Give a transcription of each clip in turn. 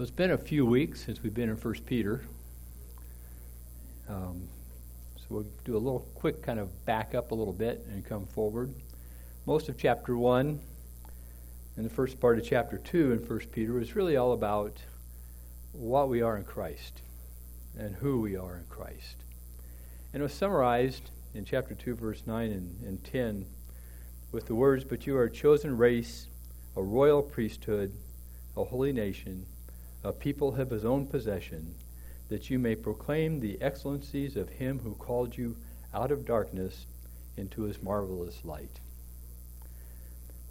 So it's been a few weeks since we've been in First Peter. Um, so we'll do a little quick kind of back up a little bit and come forward. Most of chapter one and the first part of chapter two in First Peter is really all about what we are in Christ and who we are in Christ. And it was summarized in chapter 2, verse 9 and, and 10 with the words, But you are a chosen race, a royal priesthood, a holy nation a people of his own possession, that you may proclaim the excellencies of him who called you out of darkness into his marvelous light.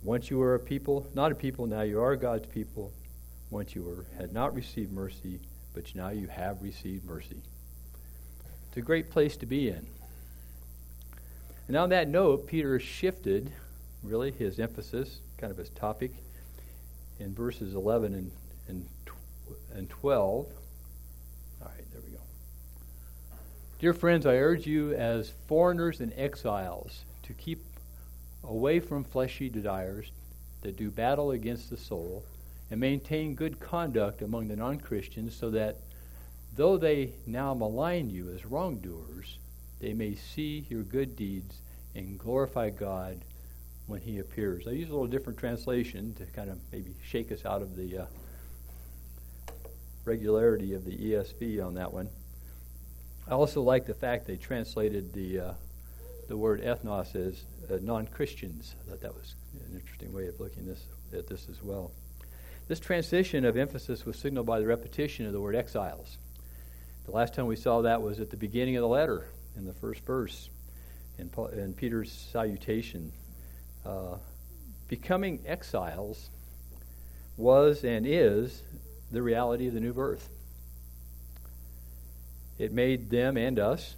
Once you were a people, not a people, now you are God's people. Once you were, had not received mercy, but now you have received mercy. It's a great place to be in. And on that note, Peter shifted really his emphasis, kind of his topic, in verses 11 and, and and 12. All right, there we go. Dear friends, I urge you as foreigners and exiles to keep away from fleshy desires that do battle against the soul and maintain good conduct among the non Christians so that though they now malign you as wrongdoers, they may see your good deeds and glorify God when He appears. I use a little different translation to kind of maybe shake us out of the uh, regularity of the ESV on that one. I also like the fact they translated the uh, the word ethnos as uh, non-Christians. I thought that was an interesting way of looking this, at this as well. This transition of emphasis was signaled by the repetition of the word exiles. The last time we saw that was at the beginning of the letter, in the first verse, in, Paul, in Peter's salutation. Uh, becoming exiles was and is the reality of the new birth. It made them and us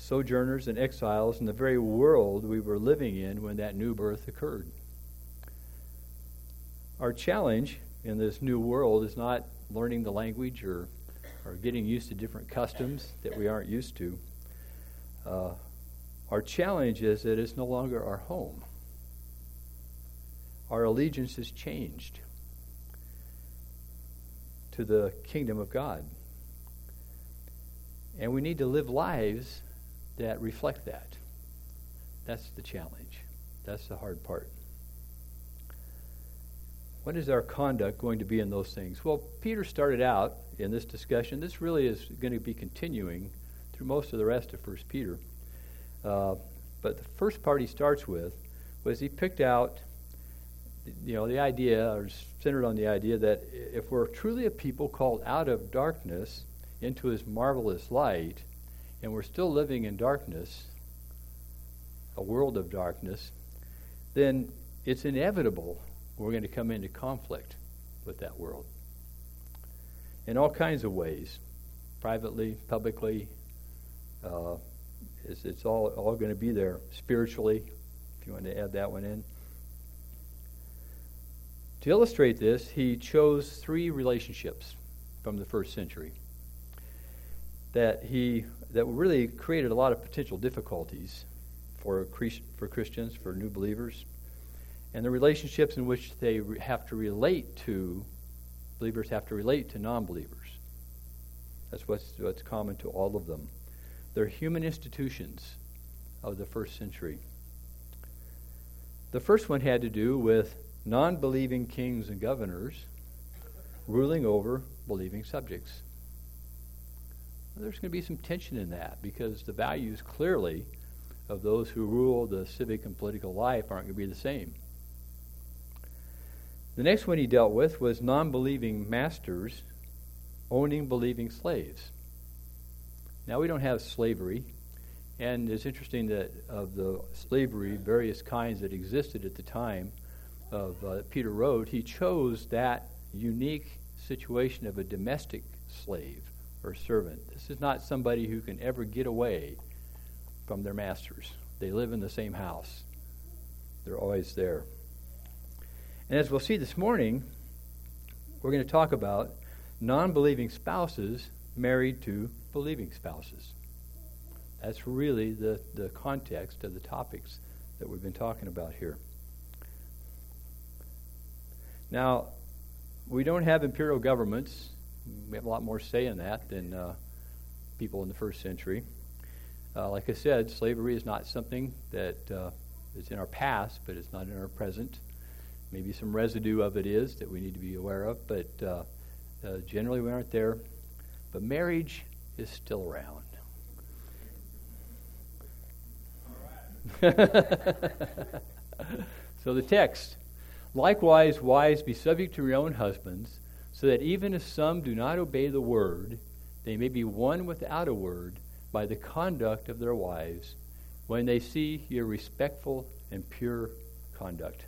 sojourners and exiles in the very world we were living in when that new birth occurred. Our challenge in this new world is not learning the language or, or getting used to different customs that we aren't used to. Uh, our challenge is that it's no longer our home. Our allegiance has changed to the kingdom of God. And we need to live lives that reflect that. That's the challenge. That's the hard part. What is our conduct going to be in those things? Well, Peter started out in this discussion. This really is going to be continuing through most of the rest of 1 Peter. Uh, but the first part he starts with was he picked out you know, the idea, or centered on the idea that if we're truly a people called out of darkness into his marvelous light, and we're still living in darkness, a world of darkness, then it's inevitable we're going to come into conflict with that world. In all kinds of ways, privately, publicly, uh, it's, it's all, all going to be there spiritually, if you want to add that one in. To illustrate this, he chose three relationships from the first century that he that really created a lot of potential difficulties for for Christians, for new believers, and the relationships in which they have to relate to believers have to relate to non-believers. That's what's what's common to all of them. They're human institutions of the first century. The first one had to do with non believing kings and governors ruling over believing subjects. There's going to be some tension in that because the values clearly of those who rule the civic and political life aren't going to be the same. The next one he dealt with was non believing masters owning believing slaves. Now, we don't have slavery, and it's interesting that of the slavery, various kinds that existed at the time, of uh, Peter wrote, he chose that unique situation of a domestic slave or servant. This is not somebody who can ever get away from their masters. They live in the same house, they're always there. And as we'll see this morning, we're going to talk about non believing spouses married to believing spouses. That's really the, the context of the topics that we've been talking about here. Now, we don't have imperial governments. We have a lot more say in that than uh, people in the first century. Uh, like I said, slavery is not something that uh, is in our past, but it's not in our present. Maybe some residue of it is that we need to be aware of, but uh, uh, generally we aren't there. But marriage is still around. so the text Likewise, wives, be subject to your own husbands, so that even if some do not obey the word, they may be won without a word by the conduct of their wives when they see your respectful and pure conduct.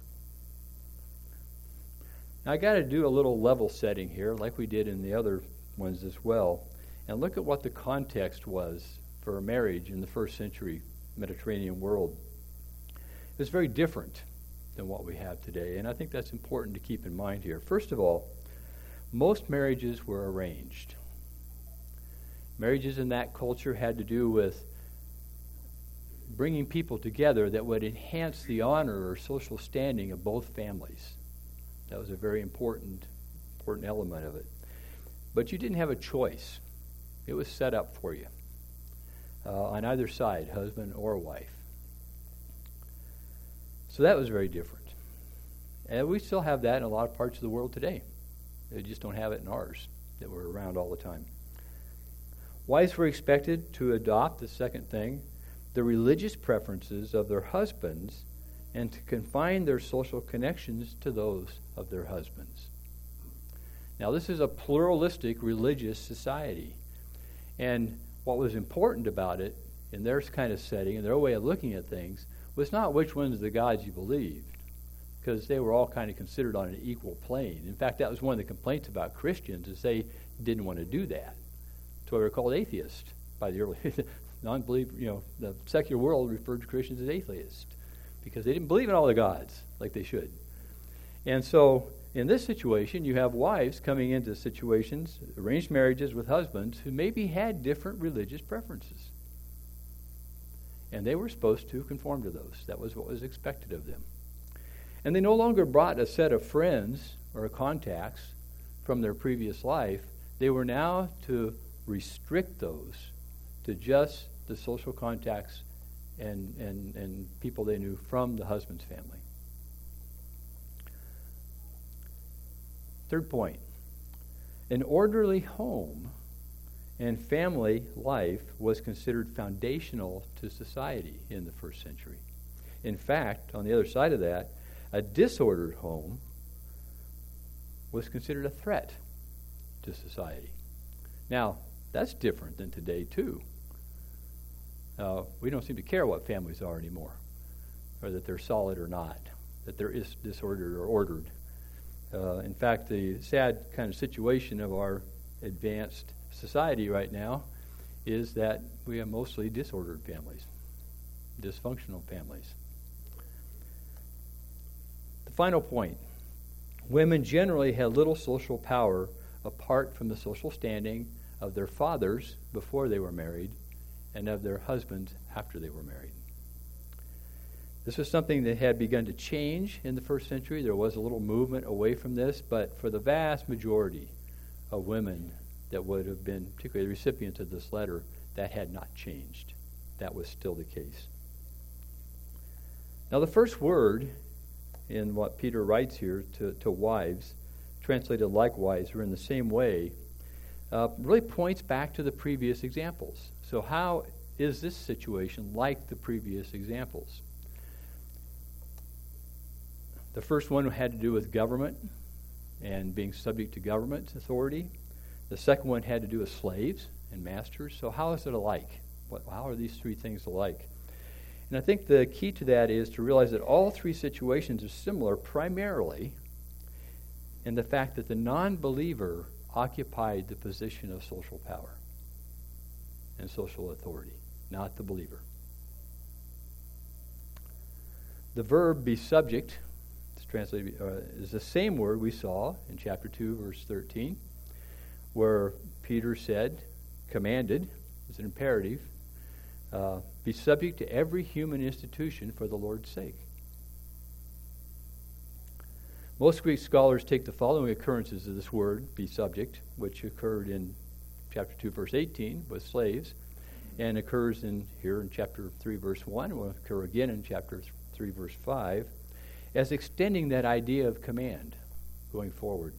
Now, I got to do a little level setting here, like we did in the other ones as well, and look at what the context was for marriage in the first century Mediterranean world. It was very different than what we have today. And I think that's important to keep in mind here. First of all, most marriages were arranged. Marriages in that culture had to do with bringing people together that would enhance the honor or social standing of both families. That was a very important, important element of it. But you didn't have a choice. It was set up for you uh, on either side, husband or wife. So that was very different. And we still have that in a lot of parts of the world today. They just don't have it in ours that we're around all the time. Wives were expected to adopt the second thing, the religious preferences of their husbands, and to confine their social connections to those of their husbands. Now, this is a pluralistic religious society. And what was important about it in their kind of setting and their way of looking at things was not which ones of the gods you believed, because they were all kind of considered on an equal plane. In fact, that was one of the complaints about Christians is they didn't want to do that. So they were called atheists by the early non-believer. You know, the secular world referred to Christians as atheists because they didn't believe in all the gods like they should. And so, in this situation, you have wives coming into situations, arranged marriages with husbands who maybe had different religious preferences. And they were supposed to conform to those. That was what was expected of them. And they no longer brought a set of friends or contacts from their previous life. They were now to restrict those to just the social contacts and, and, and people they knew from the husband's family. Third point an orderly home and family life was considered foundational to society in the first century. In fact, on the other side of that, a disordered home was considered a threat to society. Now, that's different than today, too. Uh, we don't seem to care what families are anymore, or that they're solid or not, that they're disordered or ordered. Uh, in fact, the sad kind of situation of our advanced society right now is that we have mostly disordered families, dysfunctional families. The final point women generally had little social power apart from the social standing of their fathers before they were married and of their husbands after they were married. This was something that had begun to change in the first century. There was a little movement away from this, but for the vast majority of women that would have been, particularly the recipients of this letter, that had not changed. That was still the case. Now, the first word in what Peter writes here to, to wives, translated likewise, or in the same way, uh, really points back to the previous examples. So, how is this situation like the previous examples? The first one had to do with government and being subject to government authority. The second one had to do with slaves and masters. So, how is it alike? What, how are these three things alike? And I think the key to that is to realize that all three situations are similar primarily in the fact that the non believer occupied the position of social power and social authority, not the believer. The verb be subject, it's translated, uh, is the same word we saw in chapter 2, verse 13 where Peter said, commanded, is an imperative, uh, be subject to every human institution for the Lord's sake. Most Greek scholars take the following occurrences of this word, be subject, which occurred in chapter 2, verse 18 with slaves, and occurs in here in chapter 3, verse 1, and will occur again in chapter 3, verse 5, as extending that idea of command going forward.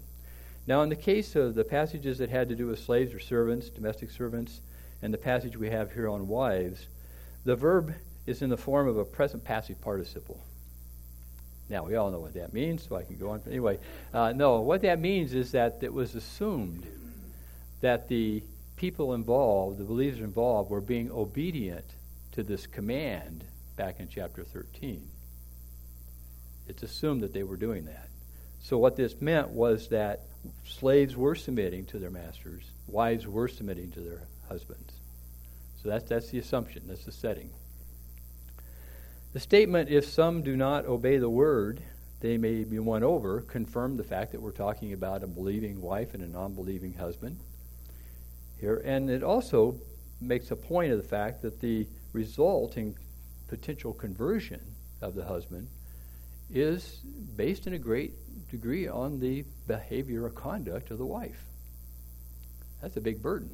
Now, in the case of the passages that had to do with slaves or servants, domestic servants, and the passage we have here on wives, the verb is in the form of a present passive participle. Now, we all know what that means, so I can go on. Anyway, uh, no, what that means is that it was assumed that the people involved, the believers involved, were being obedient to this command back in chapter 13. It's assumed that they were doing that. So, what this meant was that slaves were submitting to their masters, wives were submitting to their husbands. So, that's, that's the assumption, that's the setting. The statement, if some do not obey the word, they may be won over, confirmed the fact that we're talking about a believing wife and a non believing husband here. And it also makes a point of the fact that the resulting potential conversion of the husband is based in a great degree on the behavior or conduct of the wife. That's a big burden.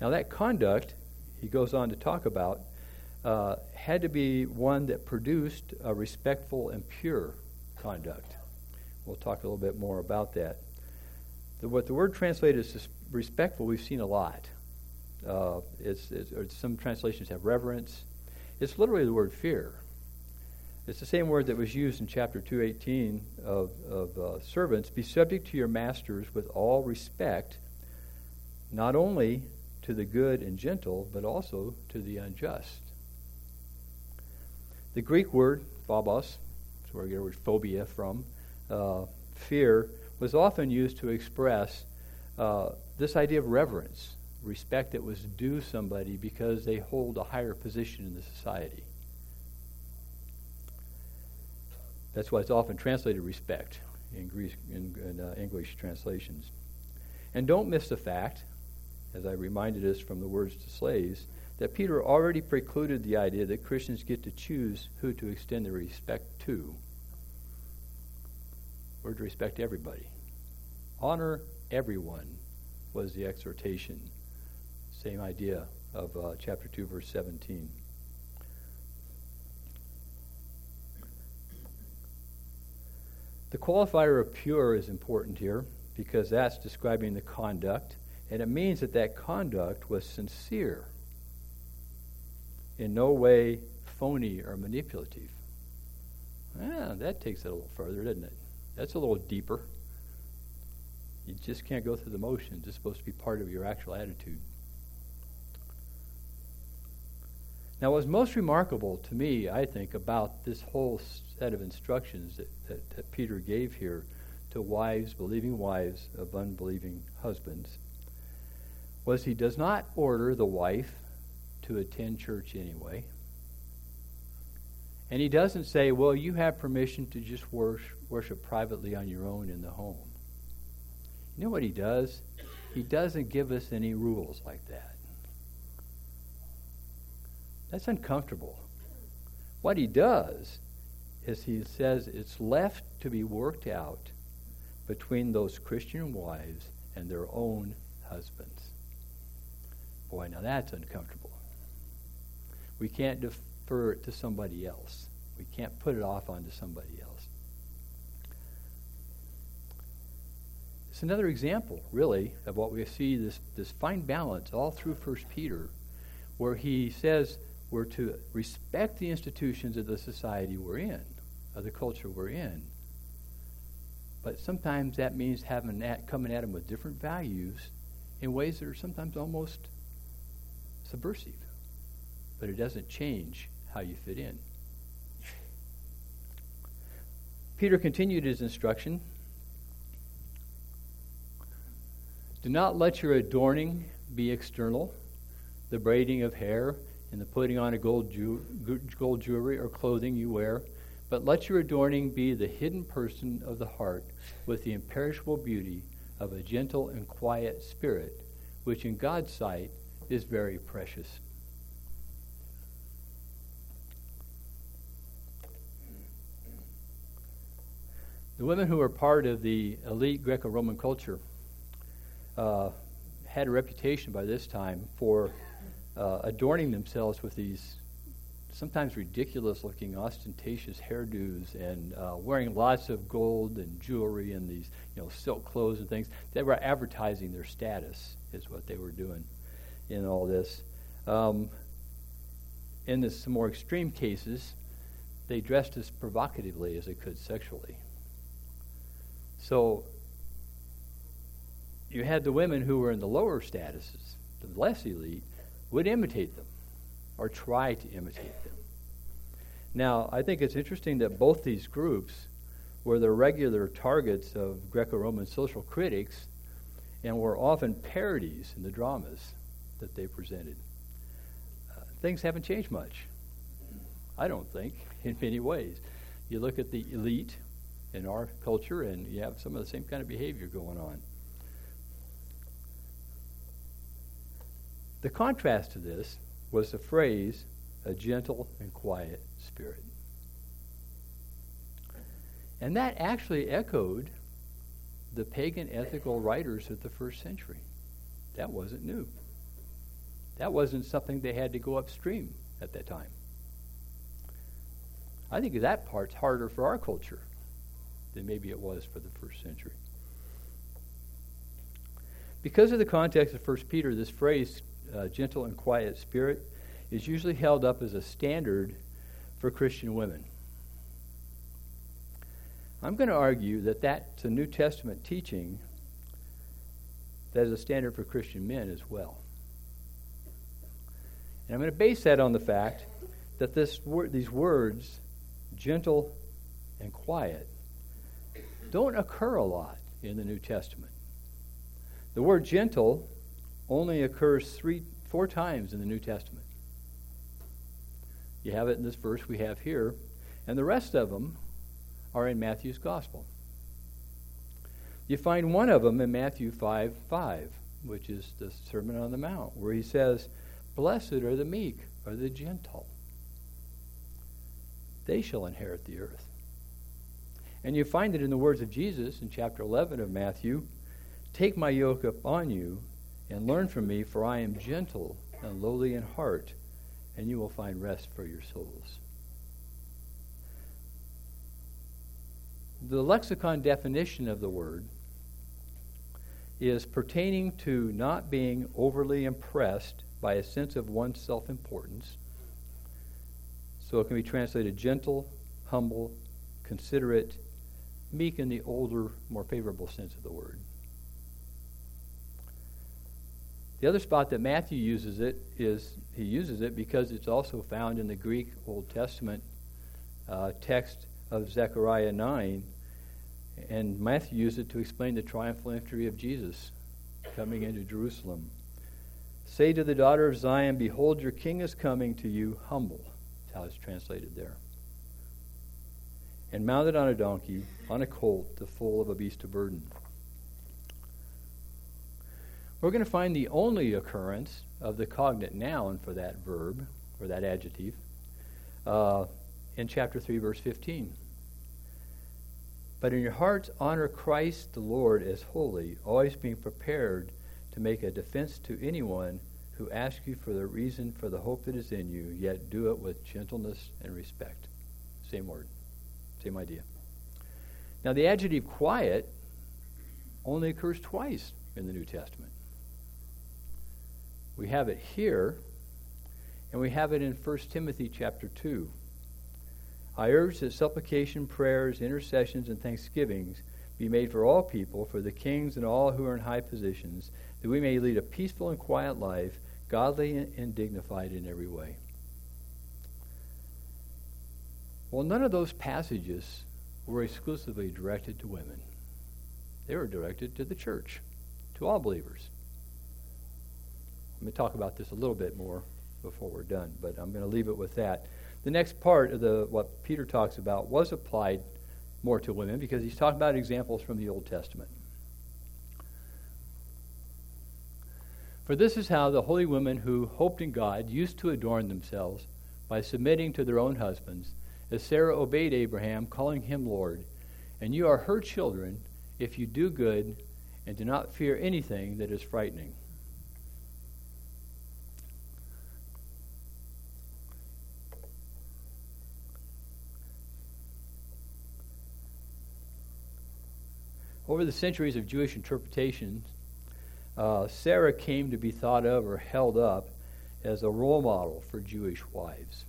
Now, that conduct, he goes on to talk about, uh, had to be one that produced a respectful and pure conduct. We'll talk a little bit more about that. The, what the word translated as respectful, we've seen a lot. Uh, it's, it's, some translations have reverence. It's literally the word fear. It's the same word that was used in chapter 218 of, of uh, servants. Be subject to your masters with all respect, not only to the good and gentle, but also to the unjust. The Greek word, phobos, that's where we get the word phobia from, uh, fear, was often used to express uh, this idea of reverence respect that was due somebody because they hold a higher position in the society. That's why it's often translated respect in, Greece, in, in uh, English translations. And don't miss the fact, as I reminded us from the words to slaves, that Peter already precluded the idea that Christians get to choose who to extend their respect to. We're to respect everybody. Honor everyone was the exhortation same idea of uh, chapter 2, verse 17. The qualifier of pure is important here because that's describing the conduct, and it means that that conduct was sincere, in no way phony or manipulative. Ah, that takes it a little further, doesn't it? That's a little deeper. You just can't go through the motions. It's supposed to be part of your actual attitude. Now, what's most remarkable to me, I think, about this whole set of instructions that, that, that Peter gave here to wives, believing wives of unbelieving husbands, was he does not order the wife to attend church anyway. And he doesn't say, well, you have permission to just worship, worship privately on your own in the home. You know what he does? He doesn't give us any rules like that. That's uncomfortable. What he does is he says it's left to be worked out between those Christian wives and their own husbands. Boy, now that's uncomfortable. We can't defer it to somebody else. We can't put it off onto somebody else. It's another example, really, of what we see this, this fine balance all through First Peter, where he says we're to respect the institutions of the society we're in, of the culture we're in. But sometimes that means having coming at them with different values in ways that are sometimes almost subversive. But it doesn't change how you fit in. Peter continued his instruction. Do not let your adorning be external, the braiding of hair in the putting on of gold, ju- gold jewelry or clothing you wear, but let your adorning be the hidden person of the heart with the imperishable beauty of a gentle and quiet spirit, which in God's sight is very precious. The women who were part of the elite Greco Roman culture uh, had a reputation by this time for uh, adorning themselves with these sometimes ridiculous looking, ostentatious hairdos and uh, wearing lots of gold and jewelry and these you know, silk clothes and things. They were advertising their status, is what they were doing in all this. Um, in the, some more extreme cases, they dressed as provocatively as they could sexually. So you had the women who were in the lower statuses, the less elite, would imitate them or try to imitate them. Now, I think it's interesting that both these groups were the regular targets of Greco Roman social critics and were often parodies in the dramas that they presented. Uh, things haven't changed much, I don't think, in many ways. You look at the elite in our culture, and you have some of the same kind of behavior going on. The contrast to this was the phrase, a gentle and quiet spirit. And that actually echoed the pagan ethical writers of the first century. That wasn't new. That wasn't something they had to go upstream at that time. I think that part's harder for our culture than maybe it was for the first century. Because of the context of 1 Peter, this phrase, uh, gentle and quiet spirit, is usually held up as a standard for Christian women. I'm going to argue that that's a New Testament teaching that is a standard for Christian men as well. And I'm going to base that on the fact that this wor- these words, gentle and quiet, don't occur a lot in the New Testament. The word gentle only occurs three, four times in the New Testament. You have it in this verse we have here, and the rest of them are in Matthew's Gospel. You find one of them in Matthew 5 5, which is the Sermon on the Mount, where he says, Blessed are the meek, or the gentle. They shall inherit the earth. And you find it in the words of Jesus in chapter 11 of Matthew Take my yoke upon you and learn from me, for I am gentle and lowly in heart, and you will find rest for your souls. The lexicon definition of the word is pertaining to not being overly impressed by a sense of one's self importance. So it can be translated gentle, humble, considerate, meek in the older, more favorable sense of the word. The other spot that Matthew uses it is he uses it because it's also found in the Greek Old Testament uh, text of Zechariah 9. And Matthew used it to explain the triumphal entry of Jesus coming into Jerusalem. Say to the daughter of Zion, Behold, your king is coming to you humble. That's how it's translated there and mounted on a donkey, on a colt, the foal of a beast of burden. We're going to find the only occurrence of the cognate noun for that verb, or that adjective, uh, in chapter 3, verse 15. But in your hearts, honor Christ the Lord as holy, always being prepared to make a defense to anyone who asks you for the reason for the hope that is in you, yet do it with gentleness and respect. Same word. Same idea. Now, the adjective quiet only occurs twice in the New Testament. We have it here, and we have it in 1 Timothy chapter 2. I urge that supplication, prayers, intercessions, and thanksgivings be made for all people, for the kings and all who are in high positions, that we may lead a peaceful and quiet life, godly and dignified in every way. Well, none of those passages were exclusively directed to women. They were directed to the church, to all believers. Let me talk about this a little bit more before we're done, but I'm going to leave it with that. The next part of the what Peter talks about was applied more to women because he's talking about examples from the Old Testament. For this is how the holy women who hoped in God used to adorn themselves by submitting to their own husbands as Sarah obeyed Abraham, calling him Lord, and you are her children if you do good and do not fear anything that is frightening. Over the centuries of Jewish interpretations, uh, Sarah came to be thought of or held up as a role model for Jewish wives.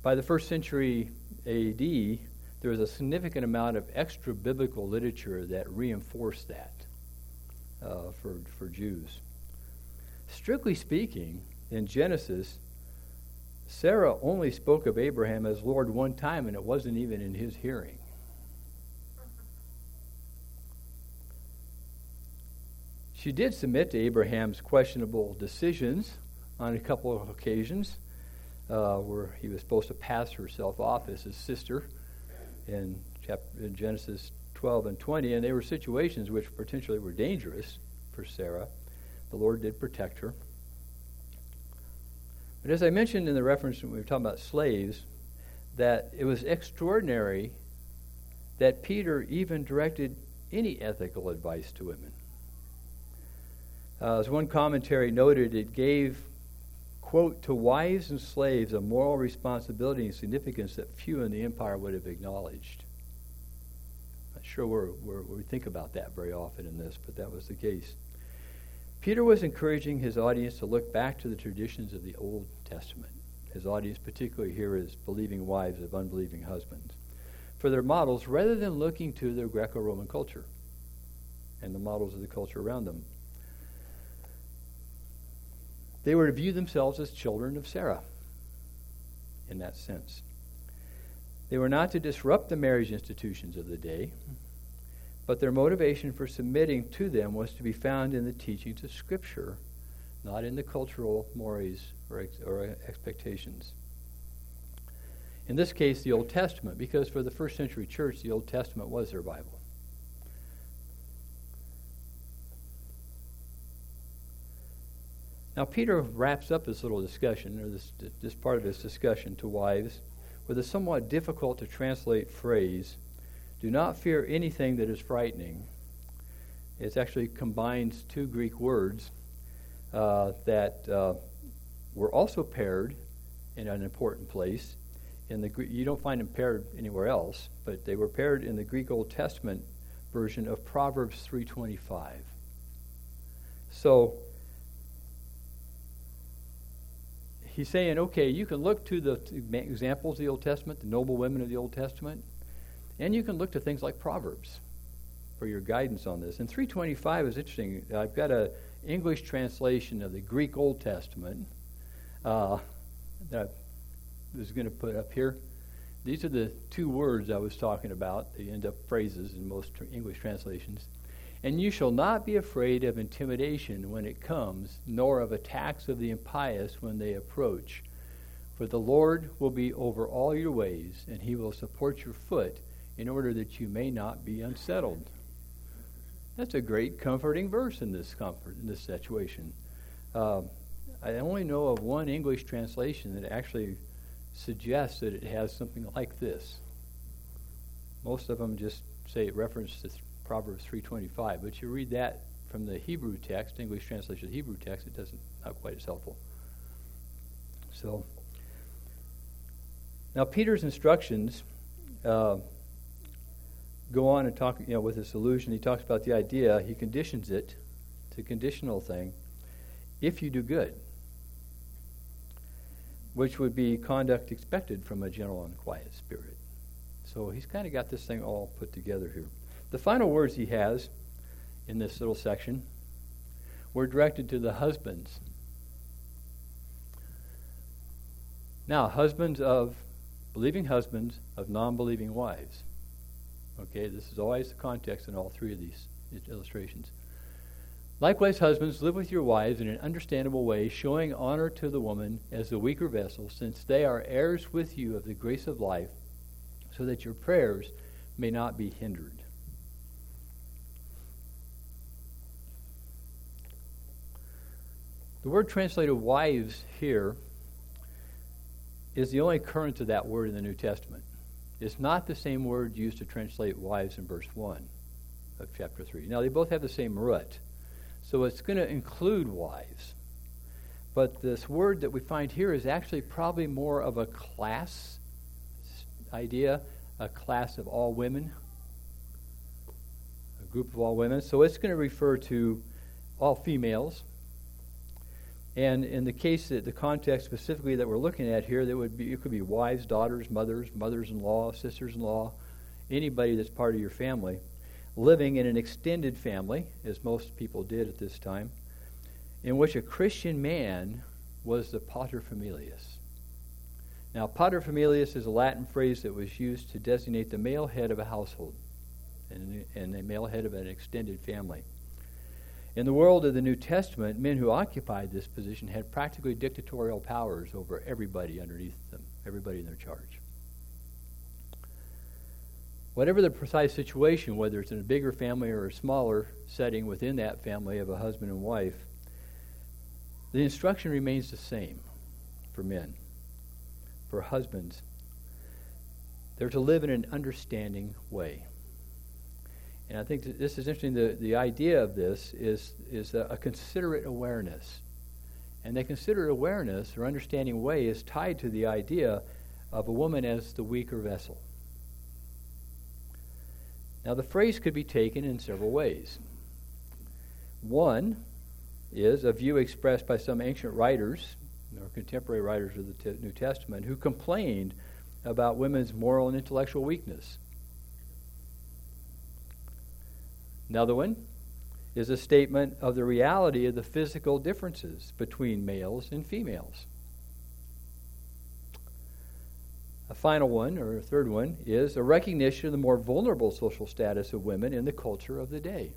By the first century AD, there was a significant amount of extra biblical literature that reinforced that uh, for, for Jews. Strictly speaking, in Genesis, Sarah only spoke of Abraham as Lord one time, and it wasn't even in his hearing. She did submit to Abraham's questionable decisions on a couple of occasions uh, where he was supposed to pass herself off as his sister in, chapter, in Genesis 12 and 20, and they were situations which potentially were dangerous for Sarah. The Lord did protect her. But as I mentioned in the reference when we were talking about slaves, that it was extraordinary that Peter even directed any ethical advice to women. Uh, as one commentary noted, it gave, quote, to wives and slaves a moral responsibility and significance that few in the empire would have acknowledged. Not sure we're, we're, we think about that very often in this, but that was the case. Peter was encouraging his audience to look back to the traditions of the Old Testament. His audience, particularly here, is believing wives of unbelieving husbands, for their models rather than looking to their Greco Roman culture and the models of the culture around them. They were to view themselves as children of Sarah in that sense. They were not to disrupt the marriage institutions of the day, but their motivation for submitting to them was to be found in the teachings of Scripture, not in the cultural mores or, ex- or expectations. In this case, the Old Testament, because for the first century church, the Old Testament was their Bible. Now, Peter wraps up this little discussion, or this, this part of this discussion to wives, with a somewhat difficult to translate phrase do not fear anything that is frightening. It actually combines two Greek words uh, that uh, were also paired in an important place. In the you don't find them paired anywhere else, but they were paired in the Greek Old Testament version of Proverbs 3:25. So he's saying, okay, you can look to the examples of the Old Testament, the noble women of the Old Testament, and you can look to things like Proverbs for your guidance on this. And 325 is interesting. I've got an English translation of the Greek Old Testament uh, that I was going to put up here. These are the two words I was talking about. They end up phrases in most English translations. And you shall not be afraid of intimidation when it comes, nor of attacks of the impious when they approach. For the Lord will be over all your ways, and he will support your foot in order that you may not be unsettled. That's a great comforting verse in this comfort in this situation. Uh, I only know of one English translation that actually suggests that it has something like this. Most of them just say it references to Proverbs 3.25. But you read that from the Hebrew text, English translation of the Hebrew text, it doesn't, not quite as helpful. So, now Peter's instructions uh, go on and talk, you know, with this solution. He talks about the idea, he conditions it, it's a conditional thing, if you do good, which would be conduct expected from a gentle and quiet spirit. So he's kind of got this thing all put together here. The final words he has in this little section were directed to the husbands. Now, husbands of believing husbands of non believing wives. Okay, this is always the context in all three of these illustrations. Likewise, husbands, live with your wives in an understandable way, showing honor to the woman as the weaker vessel, since they are heirs with you of the grace of life, so that your prayers may not be hindered. The word translated wives here is the only occurrence of that word in the New Testament. It's not the same word used to translate wives in verse 1 of chapter 3. Now, they both have the same root, so it's going to include wives. But this word that we find here is actually probably more of a class idea, a class of all women, a group of all women. So it's going to refer to all females. And in the case, that the context specifically that we're looking at here, that would be it could be wives, daughters, mothers, mothers-in-law, sisters-in-law, anybody that's part of your family, living in an extended family, as most people did at this time, in which a Christian man was the paterfamilias. Now, paterfamilias is a Latin phrase that was used to designate the male head of a household and, and the male head of an extended family. In the world of the New Testament, men who occupied this position had practically dictatorial powers over everybody underneath them, everybody in their charge. Whatever the precise situation, whether it's in a bigger family or a smaller setting within that family of a husband and wife, the instruction remains the same for men, for husbands. They're to live in an understanding way. And I think this is interesting. The, the idea of this is, is a, a considerate awareness. And that considerate awareness or understanding way is tied to the idea of a woman as the weaker vessel. Now, the phrase could be taken in several ways. One is a view expressed by some ancient writers, or contemporary writers of the New Testament, who complained about women's moral and intellectual weakness. Another one is a statement of the reality of the physical differences between males and females. A final one, or a third one, is a recognition of the more vulnerable social status of women in the culture of the day.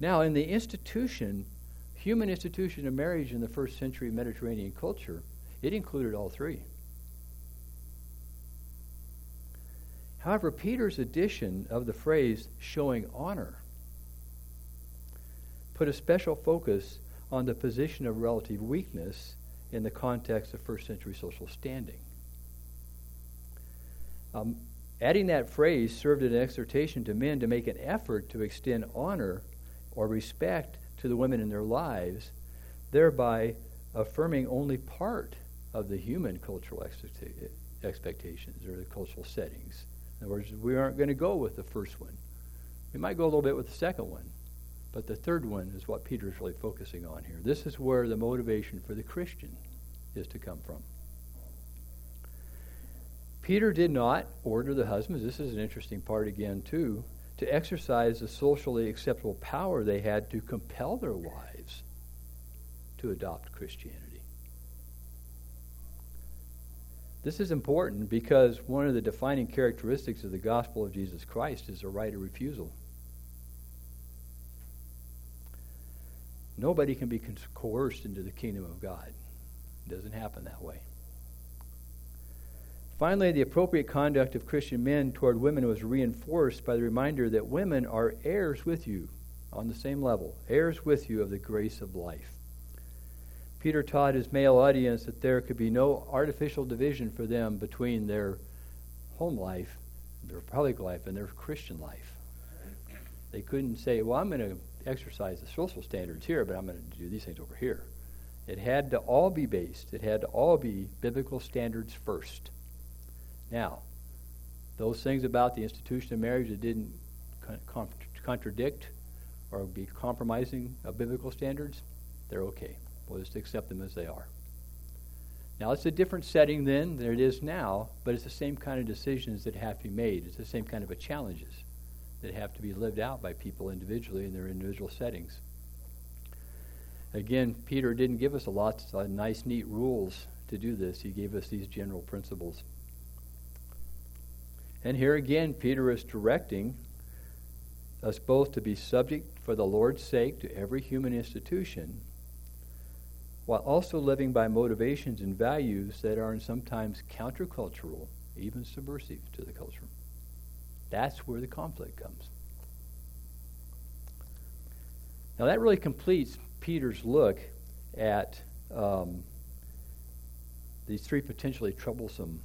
Now, in the institution, human institution of marriage in the first century Mediterranean culture, it included all three. However, Peter's addition of the phrase showing honor put a special focus on the position of relative weakness in the context of first century social standing. Um, adding that phrase served as an exhortation to men to make an effort to extend honor or respect to the women in their lives, thereby affirming only part of the human cultural expectations or the cultural settings. In other words, we aren't going to go with the first one. We might go a little bit with the second one. But the third one is what Peter is really focusing on here. This is where the motivation for the Christian is to come from. Peter did not order the husbands, this is an interesting part again, too, to exercise the socially acceptable power they had to compel their wives to adopt Christianity. This is important because one of the defining characteristics of the gospel of Jesus Christ is a right of refusal. Nobody can be coerced into the kingdom of God. It doesn't happen that way. Finally, the appropriate conduct of Christian men toward women was reinforced by the reminder that women are heirs with you on the same level, heirs with you of the grace of life. Peter taught his male audience that there could be no artificial division for them between their home life, their public life, and their Christian life. They couldn't say, well, I'm going to exercise the social standards here, but I'm going to do these things over here. It had to all be based, it had to all be biblical standards first. Now, those things about the institution of marriage that didn't con- contradict or be compromising of biblical standards, they're okay. We'll just accept them as they are. Now, it's a different setting then than it is now, but it's the same kind of decisions that have to be made. It's the same kind of challenges that have to be lived out by people individually in their individual settings. Again, Peter didn't give us a lot of nice, neat rules to do this. He gave us these general principles. And here again, Peter is directing us both to be subject for the Lord's sake to every human institution, while also living by motivations and values that are sometimes countercultural, even subversive to the culture. That's where the conflict comes. Now, that really completes Peter's look at um, these three potentially troublesome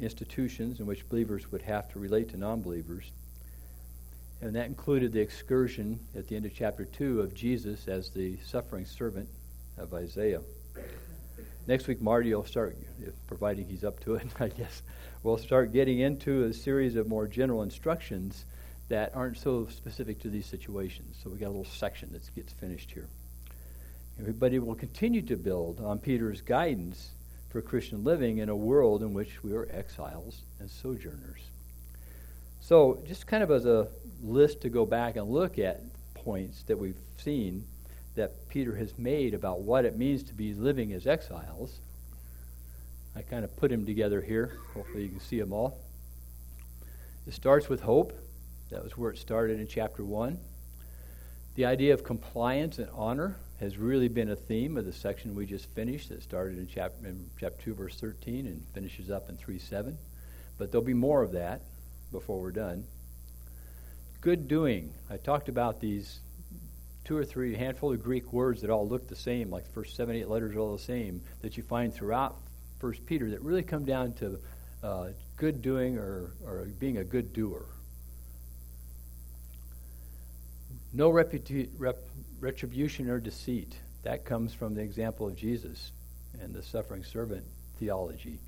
institutions in which believers would have to relate to non believers. And that included the excursion at the end of chapter 2 of Jesus as the suffering servant of Isaiah. Next week, Marty will start, providing he's up to it, I guess, we'll start getting into a series of more general instructions that aren't so specific to these situations. So we got a little section that gets finished here. Everybody will continue to build on Peter's guidance for Christian living in a world in which we are exiles and sojourners. So, just kind of as a list to go back and look at points that we've seen that Peter has made about what it means to be living as exiles. I kind of put them together here. Hopefully, you can see them all. It starts with hope. That was where it started in chapter 1. The idea of compliance and honor has really been a theme of the section we just finished that started in chapter, in chapter 2, verse 13, and finishes up in 3 7. But there'll be more of that before we're done. Good doing. I talked about these two or three handful of Greek words that all look the same, like the first seven, eight letters are all the same, that you find throughout First Peter that really come down to uh, good doing or, or being a good doer. No reputu- rep- retribution or deceit. That comes from the example of Jesus and the suffering servant theology,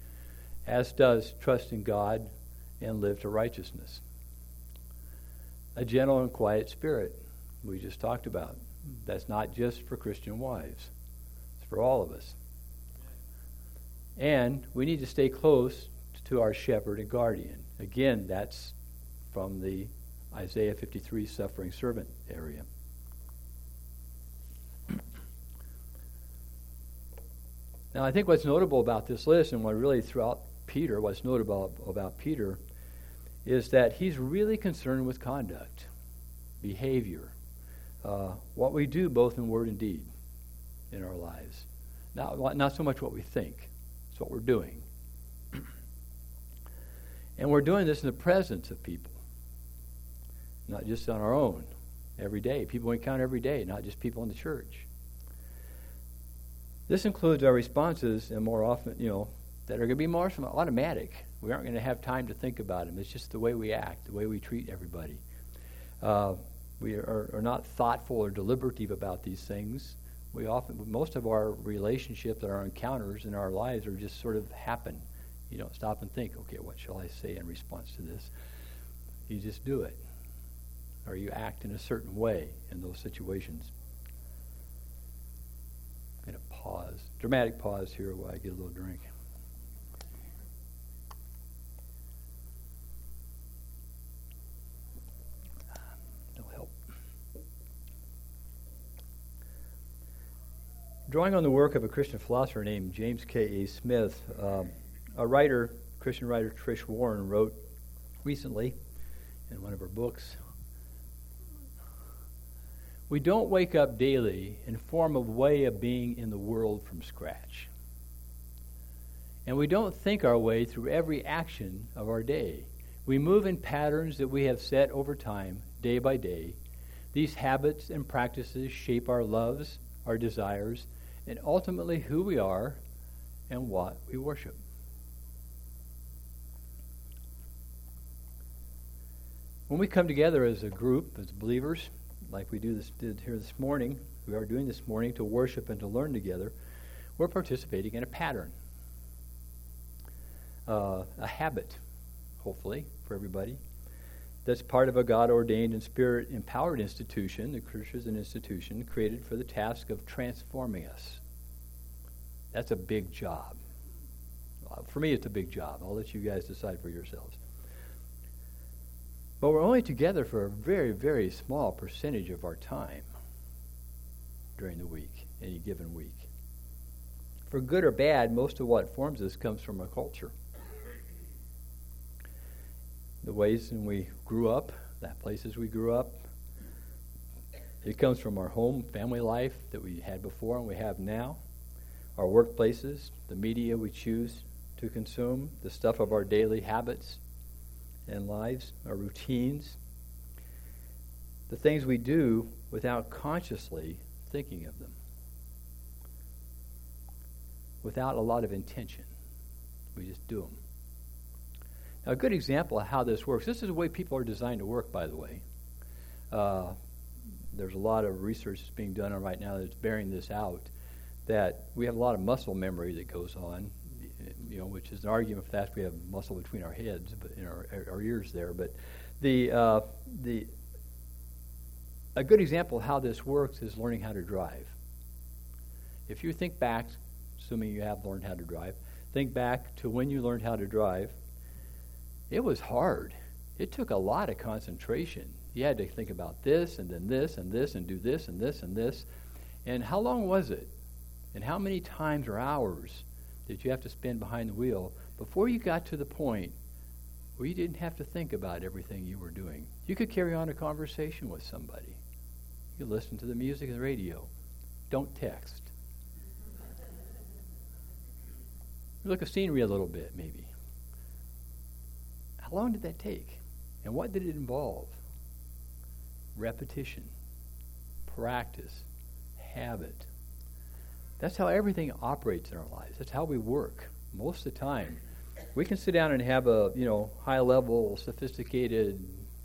as does trust in God and live to righteousness. A gentle and quiet spirit, we just talked about. That's not just for Christian wives, it's for all of us. And we need to stay close to our shepherd and guardian. Again, that's from the Isaiah 53 suffering servant area. Now, I think what's notable about this list, and what really throughout Peter, what's notable about Peter, is that he's really concerned with conduct, behavior, uh, what we do both in word and deed in our lives. Not, not so much what we think, it's what we're doing. and we're doing this in the presence of people not just on our own, every day. People we encounter every day, not just people in the church. This includes our responses, and more often, you know, that are going to be more automatic. We aren't going to have time to think about them. It's just the way we act, the way we treat everybody. Uh, we are, are, not thoughtful or deliberative about these things. We often, most of our relationships and our encounters in our lives are just sort of happen. You don't stop and think, okay, what shall I say in response to this? You just do it or you act in a certain way in those situations. Going to pause, dramatic pause here while I get a little drink. No help. Drawing on the work of a Christian philosopher named James K. A. Smith, um, a writer, Christian writer Tish Warren, wrote recently in one of her books we don't wake up daily and form a way of being in the world from scratch. And we don't think our way through every action of our day. We move in patterns that we have set over time, day by day. These habits and practices shape our loves, our desires, and ultimately who we are and what we worship. When we come together as a group, as believers, like we do this, did here this morning, we are doing this morning to worship and to learn together, we're participating in a pattern, uh, a habit, hopefully, for everybody. That's part of a God ordained and spirit empowered institution. The church is an institution created for the task of transforming us. That's a big job. Uh, for me, it's a big job. I'll let you guys decide for yourselves. But we're only together for a very, very small percentage of our time during the week, any given week. For good or bad, most of what forms us comes from our culture. The ways in we grew up, the places we grew up, it comes from our home, family life that we had before and we have now, our workplaces, the media we choose to consume, the stuff of our daily habits, and lives, our routines, the things we do without consciously thinking of them, without a lot of intention. We just do them. Now, a good example of how this works. This is the way people are designed to work, by the way. Uh, there's a lot of research that's being done on right now that's bearing this out. That we have a lot of muscle memory that goes on, you know, which is an argument for that we have muscle between our heads, but in our, our ears there. But the uh, the a good example of how this works is learning how to drive. If you think back, assuming you have learned how to drive, think back to when you learned how to drive. It was hard. It took a lot of concentration. You had to think about this and then this and this and do this and this and this. And how long was it? And how many times or hours did you have to spend behind the wheel before you got to the point where you didn't have to think about everything you were doing? You could carry on a conversation with somebody. You could listen to the music and the radio. Don't text. Look at scenery a little bit, maybe. How long did that take? And what did it involve? Repetition, practice, habit. That's how everything operates in our lives. That's how we work most of the time. We can sit down and have a you know high level, sophisticated,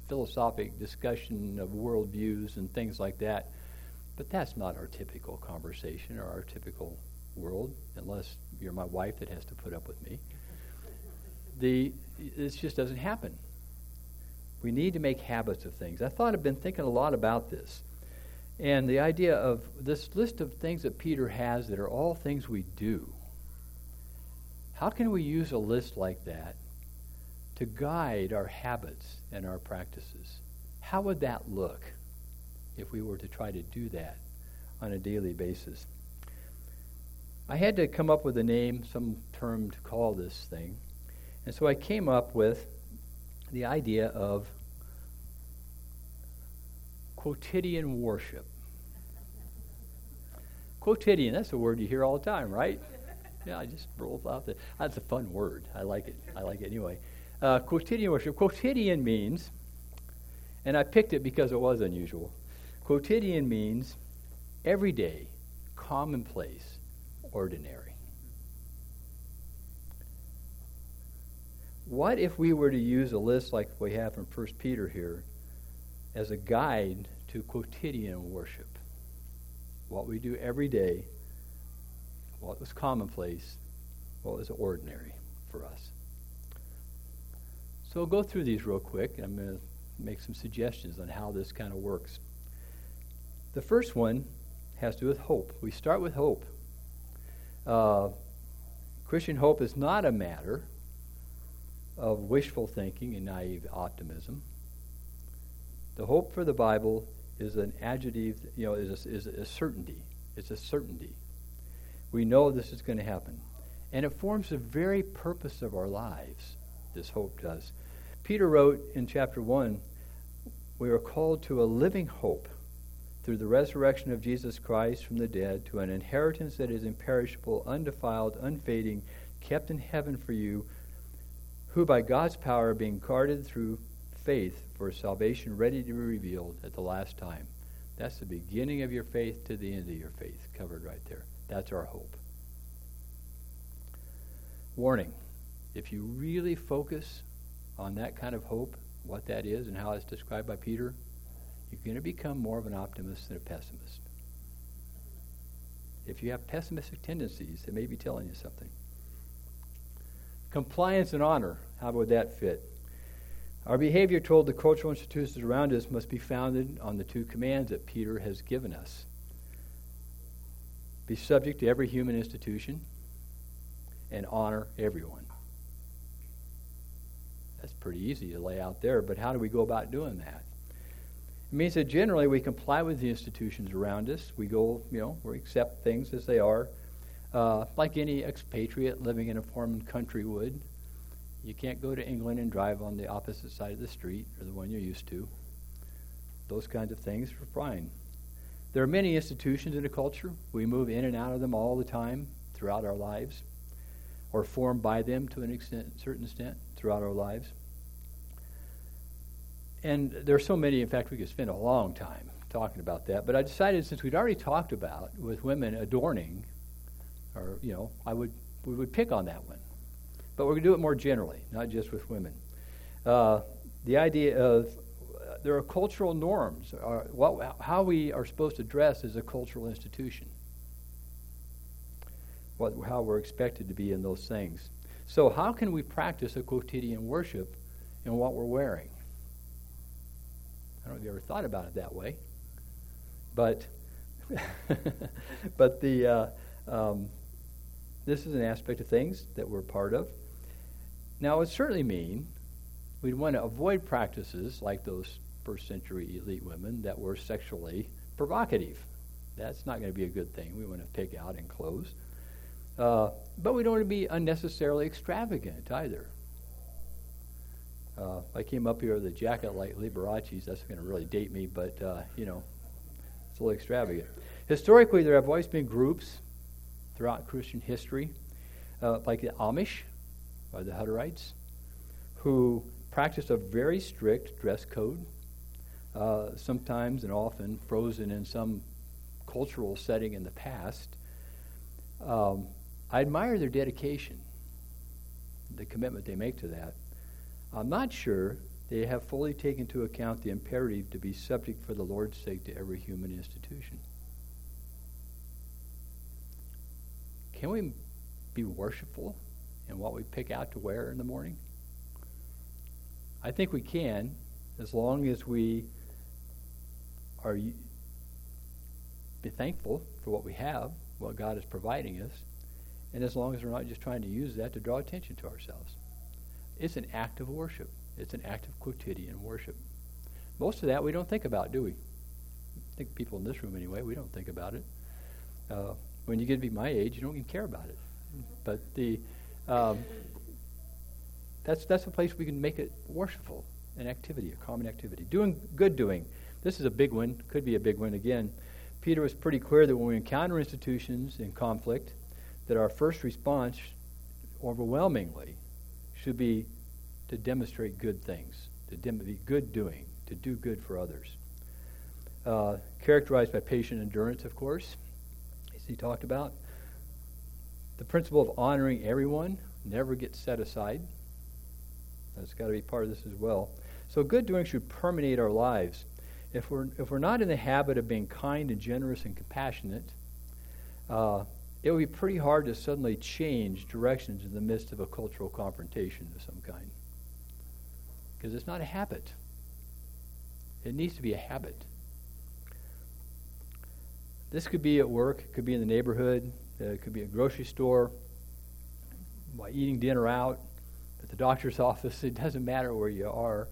philosophic discussion of worldviews and things like that, but that's not our typical conversation or our typical world, unless you're my wife that has to put up with me. The it just doesn't happen. We need to make habits of things. I thought I've been thinking a lot about this. And the idea of this list of things that Peter has that are all things we do. How can we use a list like that to guide our habits and our practices? How would that look if we were to try to do that on a daily basis? I had to come up with a name, some term to call this thing. And so I came up with the idea of quotidian worship. Quotidian, that's a word you hear all the time, right? Yeah, I just rolled off that. That's a fun word. I like it. I like it anyway. Uh, quotidian worship. Quotidian means, and I picked it because it was unusual. Quotidian means everyday, commonplace, ordinary. What if we were to use a list like we have from 1 Peter here as a guide to quotidian worship? What we do every day, what was commonplace, what was ordinary for us. So we'll go through these real quick. And I'm going to make some suggestions on how this kind of works. The first one has to do with hope. We start with hope. Uh, Christian hope is not a matter of wishful thinking and naive optimism. The hope for the Bible is an adjective, you know, is a, is a certainty. It's a certainty. We know this is going to happen. And it forms the very purpose of our lives, this hope does. Peter wrote in chapter 1 We are called to a living hope through the resurrection of Jesus Christ from the dead to an inheritance that is imperishable, undefiled, unfading, kept in heaven for you who by God's power are being guarded through faith for salvation ready to be revealed at the last time. That's the beginning of your faith to the end of your faith, covered right there. That's our hope. Warning if you really focus on that kind of hope, what that is, and how it's described by Peter, you're going to become more of an optimist than a pessimist. If you have pessimistic tendencies, it may be telling you something. Compliance and honor. How would that fit? Our behavior toward the cultural institutions around us must be founded on the two commands that Peter has given us be subject to every human institution and honor everyone. That's pretty easy to lay out there, but how do we go about doing that? It means that generally we comply with the institutions around us. We go, you know, we accept things as they are uh, like any expatriate living in a foreign country would. You can't go to England and drive on the opposite side of the street or the one you're used to. Those kinds of things are fine. There are many institutions in a culture. We move in and out of them all the time throughout our lives, or formed by them to an extent, certain extent throughout our lives. And there are so many, in fact, we could spend a long time talking about that. But I decided since we'd already talked about with women adorning or you know, I would we would pick on that one. But we're going to do it more generally, not just with women. Uh, the idea of uh, there are cultural norms. Uh, what, how we are supposed to dress is a cultural institution. What, how we're expected to be in those things. So, how can we practice a quotidian worship in what we're wearing? I don't know if you ever thought about it that way, but but the uh, um, this is an aspect of things that we're part of. Now, it would certainly mean we'd want to avoid practices like those first century elite women that were sexually provocative. That's not going to be a good thing. We want to pick out in clothes. Uh, but we don't want to be unnecessarily extravagant either. Uh, I came up here with a jacket like Liberace's. That's going to really date me, but, uh, you know, it's a little extravagant. Historically, there have always been groups throughout Christian history, uh, like the Amish, or the Hutterites, who practiced a very strict dress code, uh, sometimes and often frozen in some cultural setting in the past. Um, I admire their dedication, the commitment they make to that. I'm not sure they have fully taken into account the imperative to be subject for the Lord's sake to every human institution. Can we be worshipful in what we pick out to wear in the morning? I think we can, as long as we are be thankful for what we have, what God is providing us, and as long as we're not just trying to use that to draw attention to ourselves. It's an act of worship. It's an act of quotidian worship. Most of that we don't think about, do we? I think people in this room anyway, we don't think about it. Uh, when you get to be my age, you don't even care about it. But the um, that's that's a place we can make it worshipful, an activity, a common activity. Doing good doing. This is a big one. Could be a big one again. Peter was pretty clear that when we encounter institutions in conflict, that our first response, overwhelmingly, should be to demonstrate good things, to dem- good doing, to do good for others. Uh, characterized by patient endurance, of course as he talked about. The principle of honoring everyone never gets set aside. That's got to be part of this as well. So good doing should permeate our lives. If we're, if we're not in the habit of being kind and generous and compassionate, uh, it would be pretty hard to suddenly change directions in the midst of a cultural confrontation of some kind. Because it's not a habit. It needs to be a habit. This could be at work, it could be in the neighborhood, it could be a grocery store, by eating dinner out, at the doctor's office. It doesn't matter where you are.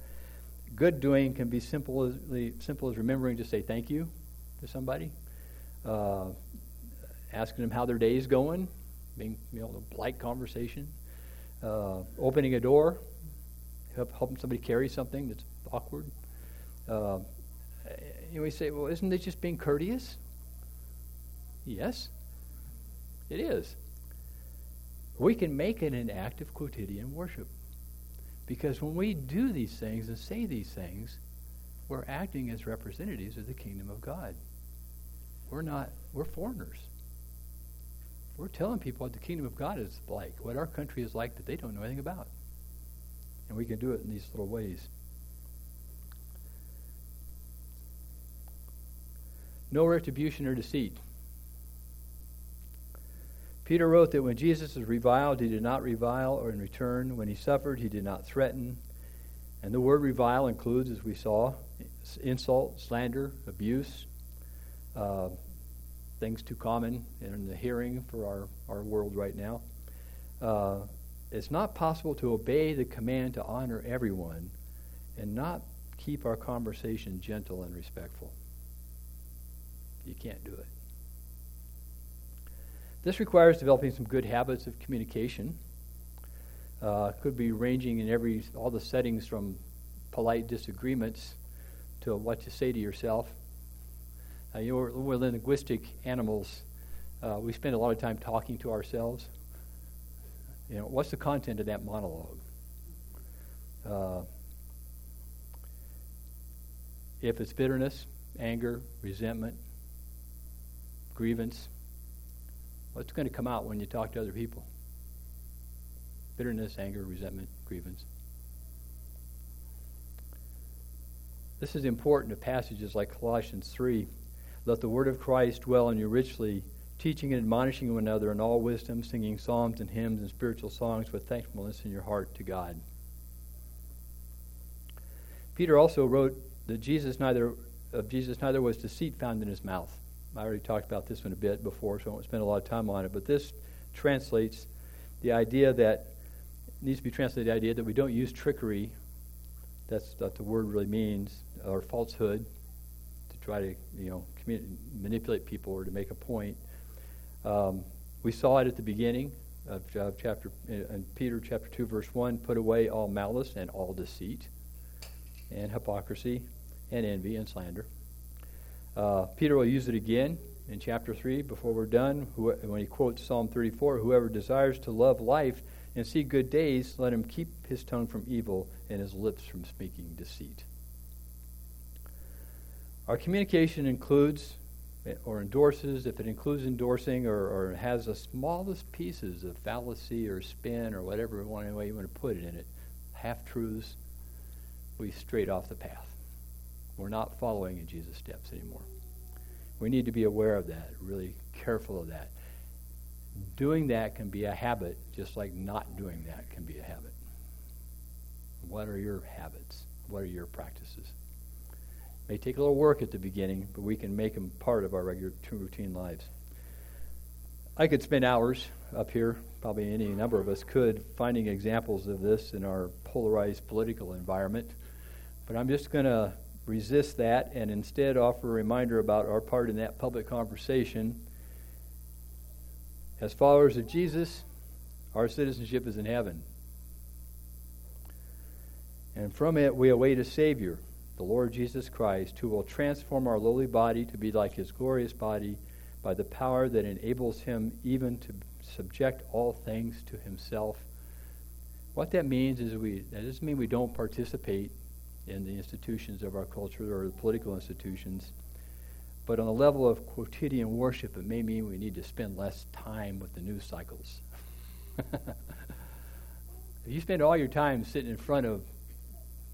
Good doing can be simple as, simple as remembering to say thank you to somebody, uh, asking them how their day is going, being you know a polite conversation, uh, opening a door, help, helping somebody carry something that's awkward. Uh, you we say, well, isn't it just being courteous? Yes, it is. We can make it an act of quotidian worship. Because when we do these things and say these things, we're acting as representatives of the kingdom of God. We're not, we're foreigners. We're telling people what the kingdom of God is like, what our country is like that they don't know anything about. And we can do it in these little ways. No retribution or deceit. Peter wrote that when Jesus was reviled, he did not revile, or in return, when he suffered, he did not threaten. And the word revile includes, as we saw, insult, slander, abuse, uh, things too common in the hearing for our, our world right now. Uh, it's not possible to obey the command to honor everyone and not keep our conversation gentle and respectful. You can't do it. This requires developing some good habits of communication. Uh, could be ranging in every all the settings from polite disagreements to what you say to yourself. Uh, you know, we're, we're, linguistic animals. Uh, we spend a lot of time talking to ourselves. You know, what's the content of that monologue? Uh, if it's bitterness, anger, resentment, grievance, What's going to come out when you talk to other people? Bitterness, anger, resentment, grievance. This is important to passages like Colossians 3. Let the word of Christ dwell in you richly, teaching and admonishing one another in all wisdom, singing psalms and hymns and spiritual songs with thankfulness in your heart to God. Peter also wrote that Jesus neither of Jesus neither was deceit found in his mouth. I already talked about this one a bit before, so I won't spend a lot of time on it. But this translates the idea that needs to be translated the idea that we don't use trickery. That's what the word really means, or falsehood, to try to you know manipulate people or to make a point. Um, we saw it at the beginning of uh, chapter in Peter chapter two verse one. Put away all malice and all deceit, and hypocrisy, and envy and slander. Uh, Peter will use it again in chapter 3 before we're done when he quotes Psalm 34 Whoever desires to love life and see good days, let him keep his tongue from evil and his lips from speaking deceit. Our communication includes or endorses, if it includes endorsing or, or has the smallest pieces of fallacy or spin or whatever way you want to put it in it, half truths, we straight off the path. We're not following in Jesus' steps anymore. We need to be aware of that, really careful of that. Doing that can be a habit, just like not doing that can be a habit. What are your habits? What are your practices? It may take a little work at the beginning, but we can make them part of our regular routine lives. I could spend hours up here, probably any number of us could, finding examples of this in our polarized political environment. But I'm just going to resist that and instead offer a reminder about our part in that public conversation. As followers of Jesus, our citizenship is in heaven. And from it we await a Savior, the Lord Jesus Christ, who will transform our lowly body to be like his glorious body by the power that enables him even to subject all things to himself. What that means is we that doesn't mean we don't participate in the institutions of our culture or the political institutions. But on the level of quotidian worship, it may mean we need to spend less time with the news cycles. if you spend all your time sitting in front of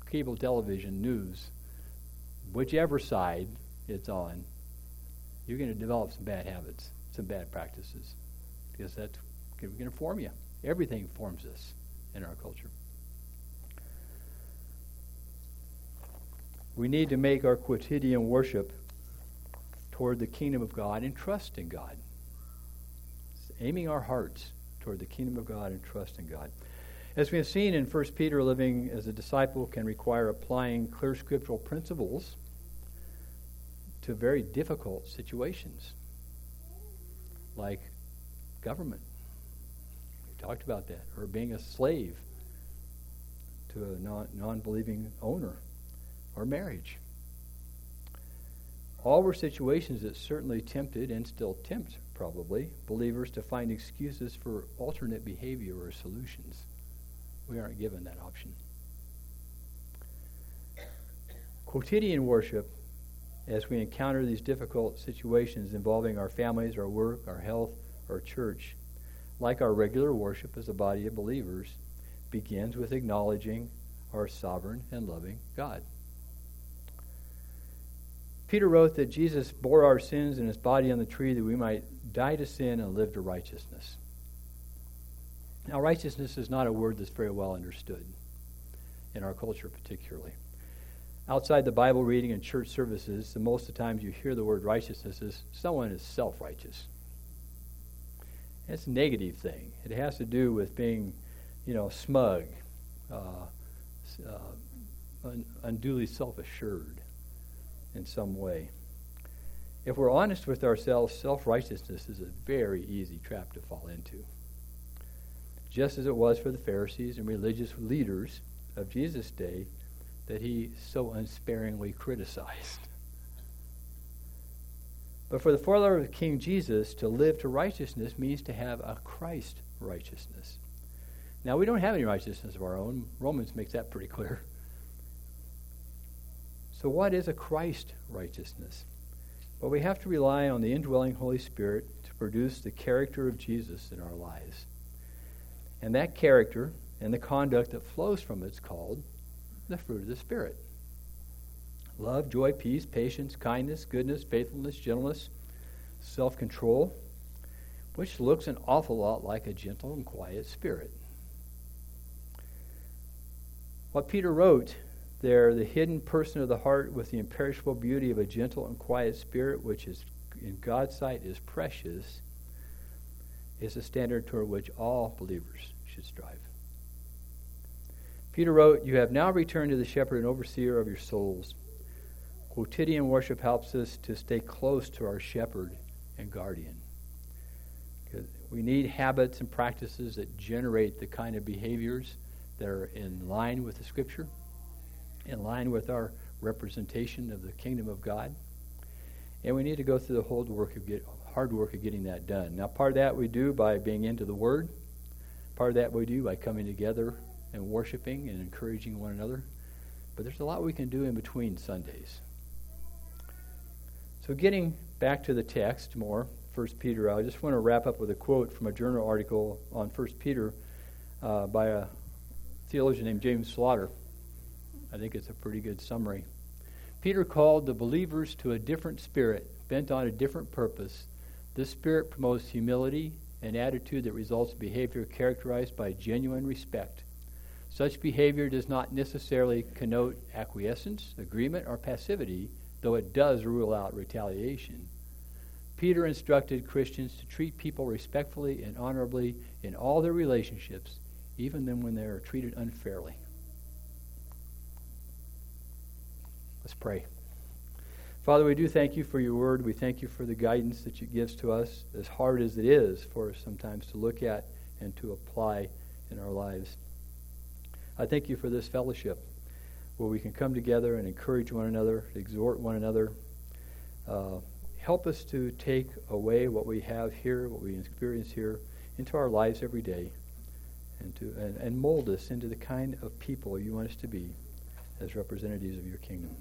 cable television news, whichever side it's on, you're going to develop some bad habits, some bad practices, because that's going to form you. Everything forms us in our culture. We need to make our quotidian worship toward the kingdom of God and trust in God. aiming our hearts toward the kingdom of God and trust in God. As we have seen in 1 Peter, living as a disciple can require applying clear scriptural principles to very difficult situations, like government. We talked about that, or being a slave to a non believing owner or marriage. All were situations that certainly tempted and still tempt, probably, believers to find excuses for alternate behavior or solutions. We aren't given that option. Quotidian worship, as we encounter these difficult situations involving our families, our work, our health, our church, like our regular worship as a body of believers, begins with acknowledging our sovereign and loving God. Peter wrote that Jesus bore our sins in his body on the tree that we might die to sin and live to righteousness. Now, righteousness is not a word that's very well understood in our culture, particularly. Outside the Bible reading and church services, the most of the times you hear the word righteousness is someone is self righteous. It's a negative thing. It has to do with being, you know, smug, uh, uh, un- unduly self assured in some way. If we're honest with ourselves, self righteousness is a very easy trap to fall into. Just as it was for the Pharisees and religious leaders of Jesus' day that he so unsparingly criticized. But for the follower of King Jesus, to live to righteousness means to have a Christ righteousness. Now, we don't have any righteousness of our own. Romans makes that pretty clear. So, what is a Christ righteousness? Well, we have to rely on the indwelling Holy Spirit to produce the character of Jesus in our lives. And that character and the conduct that flows from it is called the fruit of the Spirit love, joy, peace, patience, kindness, goodness, faithfulness, gentleness, self control, which looks an awful lot like a gentle and quiet spirit. What Peter wrote there, the hidden person of the heart with the imperishable beauty of a gentle and quiet spirit, which is in God's sight is precious, is a standard toward which all believers should strive. Peter wrote, You have now returned to the shepherd and overseer of your souls. Quotidian worship helps us to stay close to our shepherd and guardian. We need habits and practices that generate the kind of behaviors that are in line with the Scripture, in line with our representation of the kingdom of God. And we need to go through the hard work of, get, hard work of getting that done. Now, part of that we do by being into the Word. Part of that we do by coming together and worshiping and encouraging one another. But there's a lot we can do in between Sundays. So, getting back to the text more, 1 Peter, I just want to wrap up with a quote from a journal article on 1 Peter uh, by a theologian named James Slaughter. I think it's a pretty good summary. Peter called the believers to a different spirit, bent on a different purpose. This spirit promotes humility, an attitude that results in behavior characterized by genuine respect. Such behavior does not necessarily connote acquiescence, agreement, or passivity, though it does rule out retaliation. Peter instructed Christians to treat people respectfully and honorably in all their relationships, even then when they are treated unfairly. Let's pray. Father, we do thank you for your word. We thank you for the guidance that you gives to us, as hard as it is for us sometimes to look at and to apply in our lives. I thank you for this fellowship where we can come together and encourage one another, exhort one another. Uh, help us to take away what we have here, what we experience here, into our lives every day, and to and, and mold us into the kind of people you want us to be as representatives of your kingdom.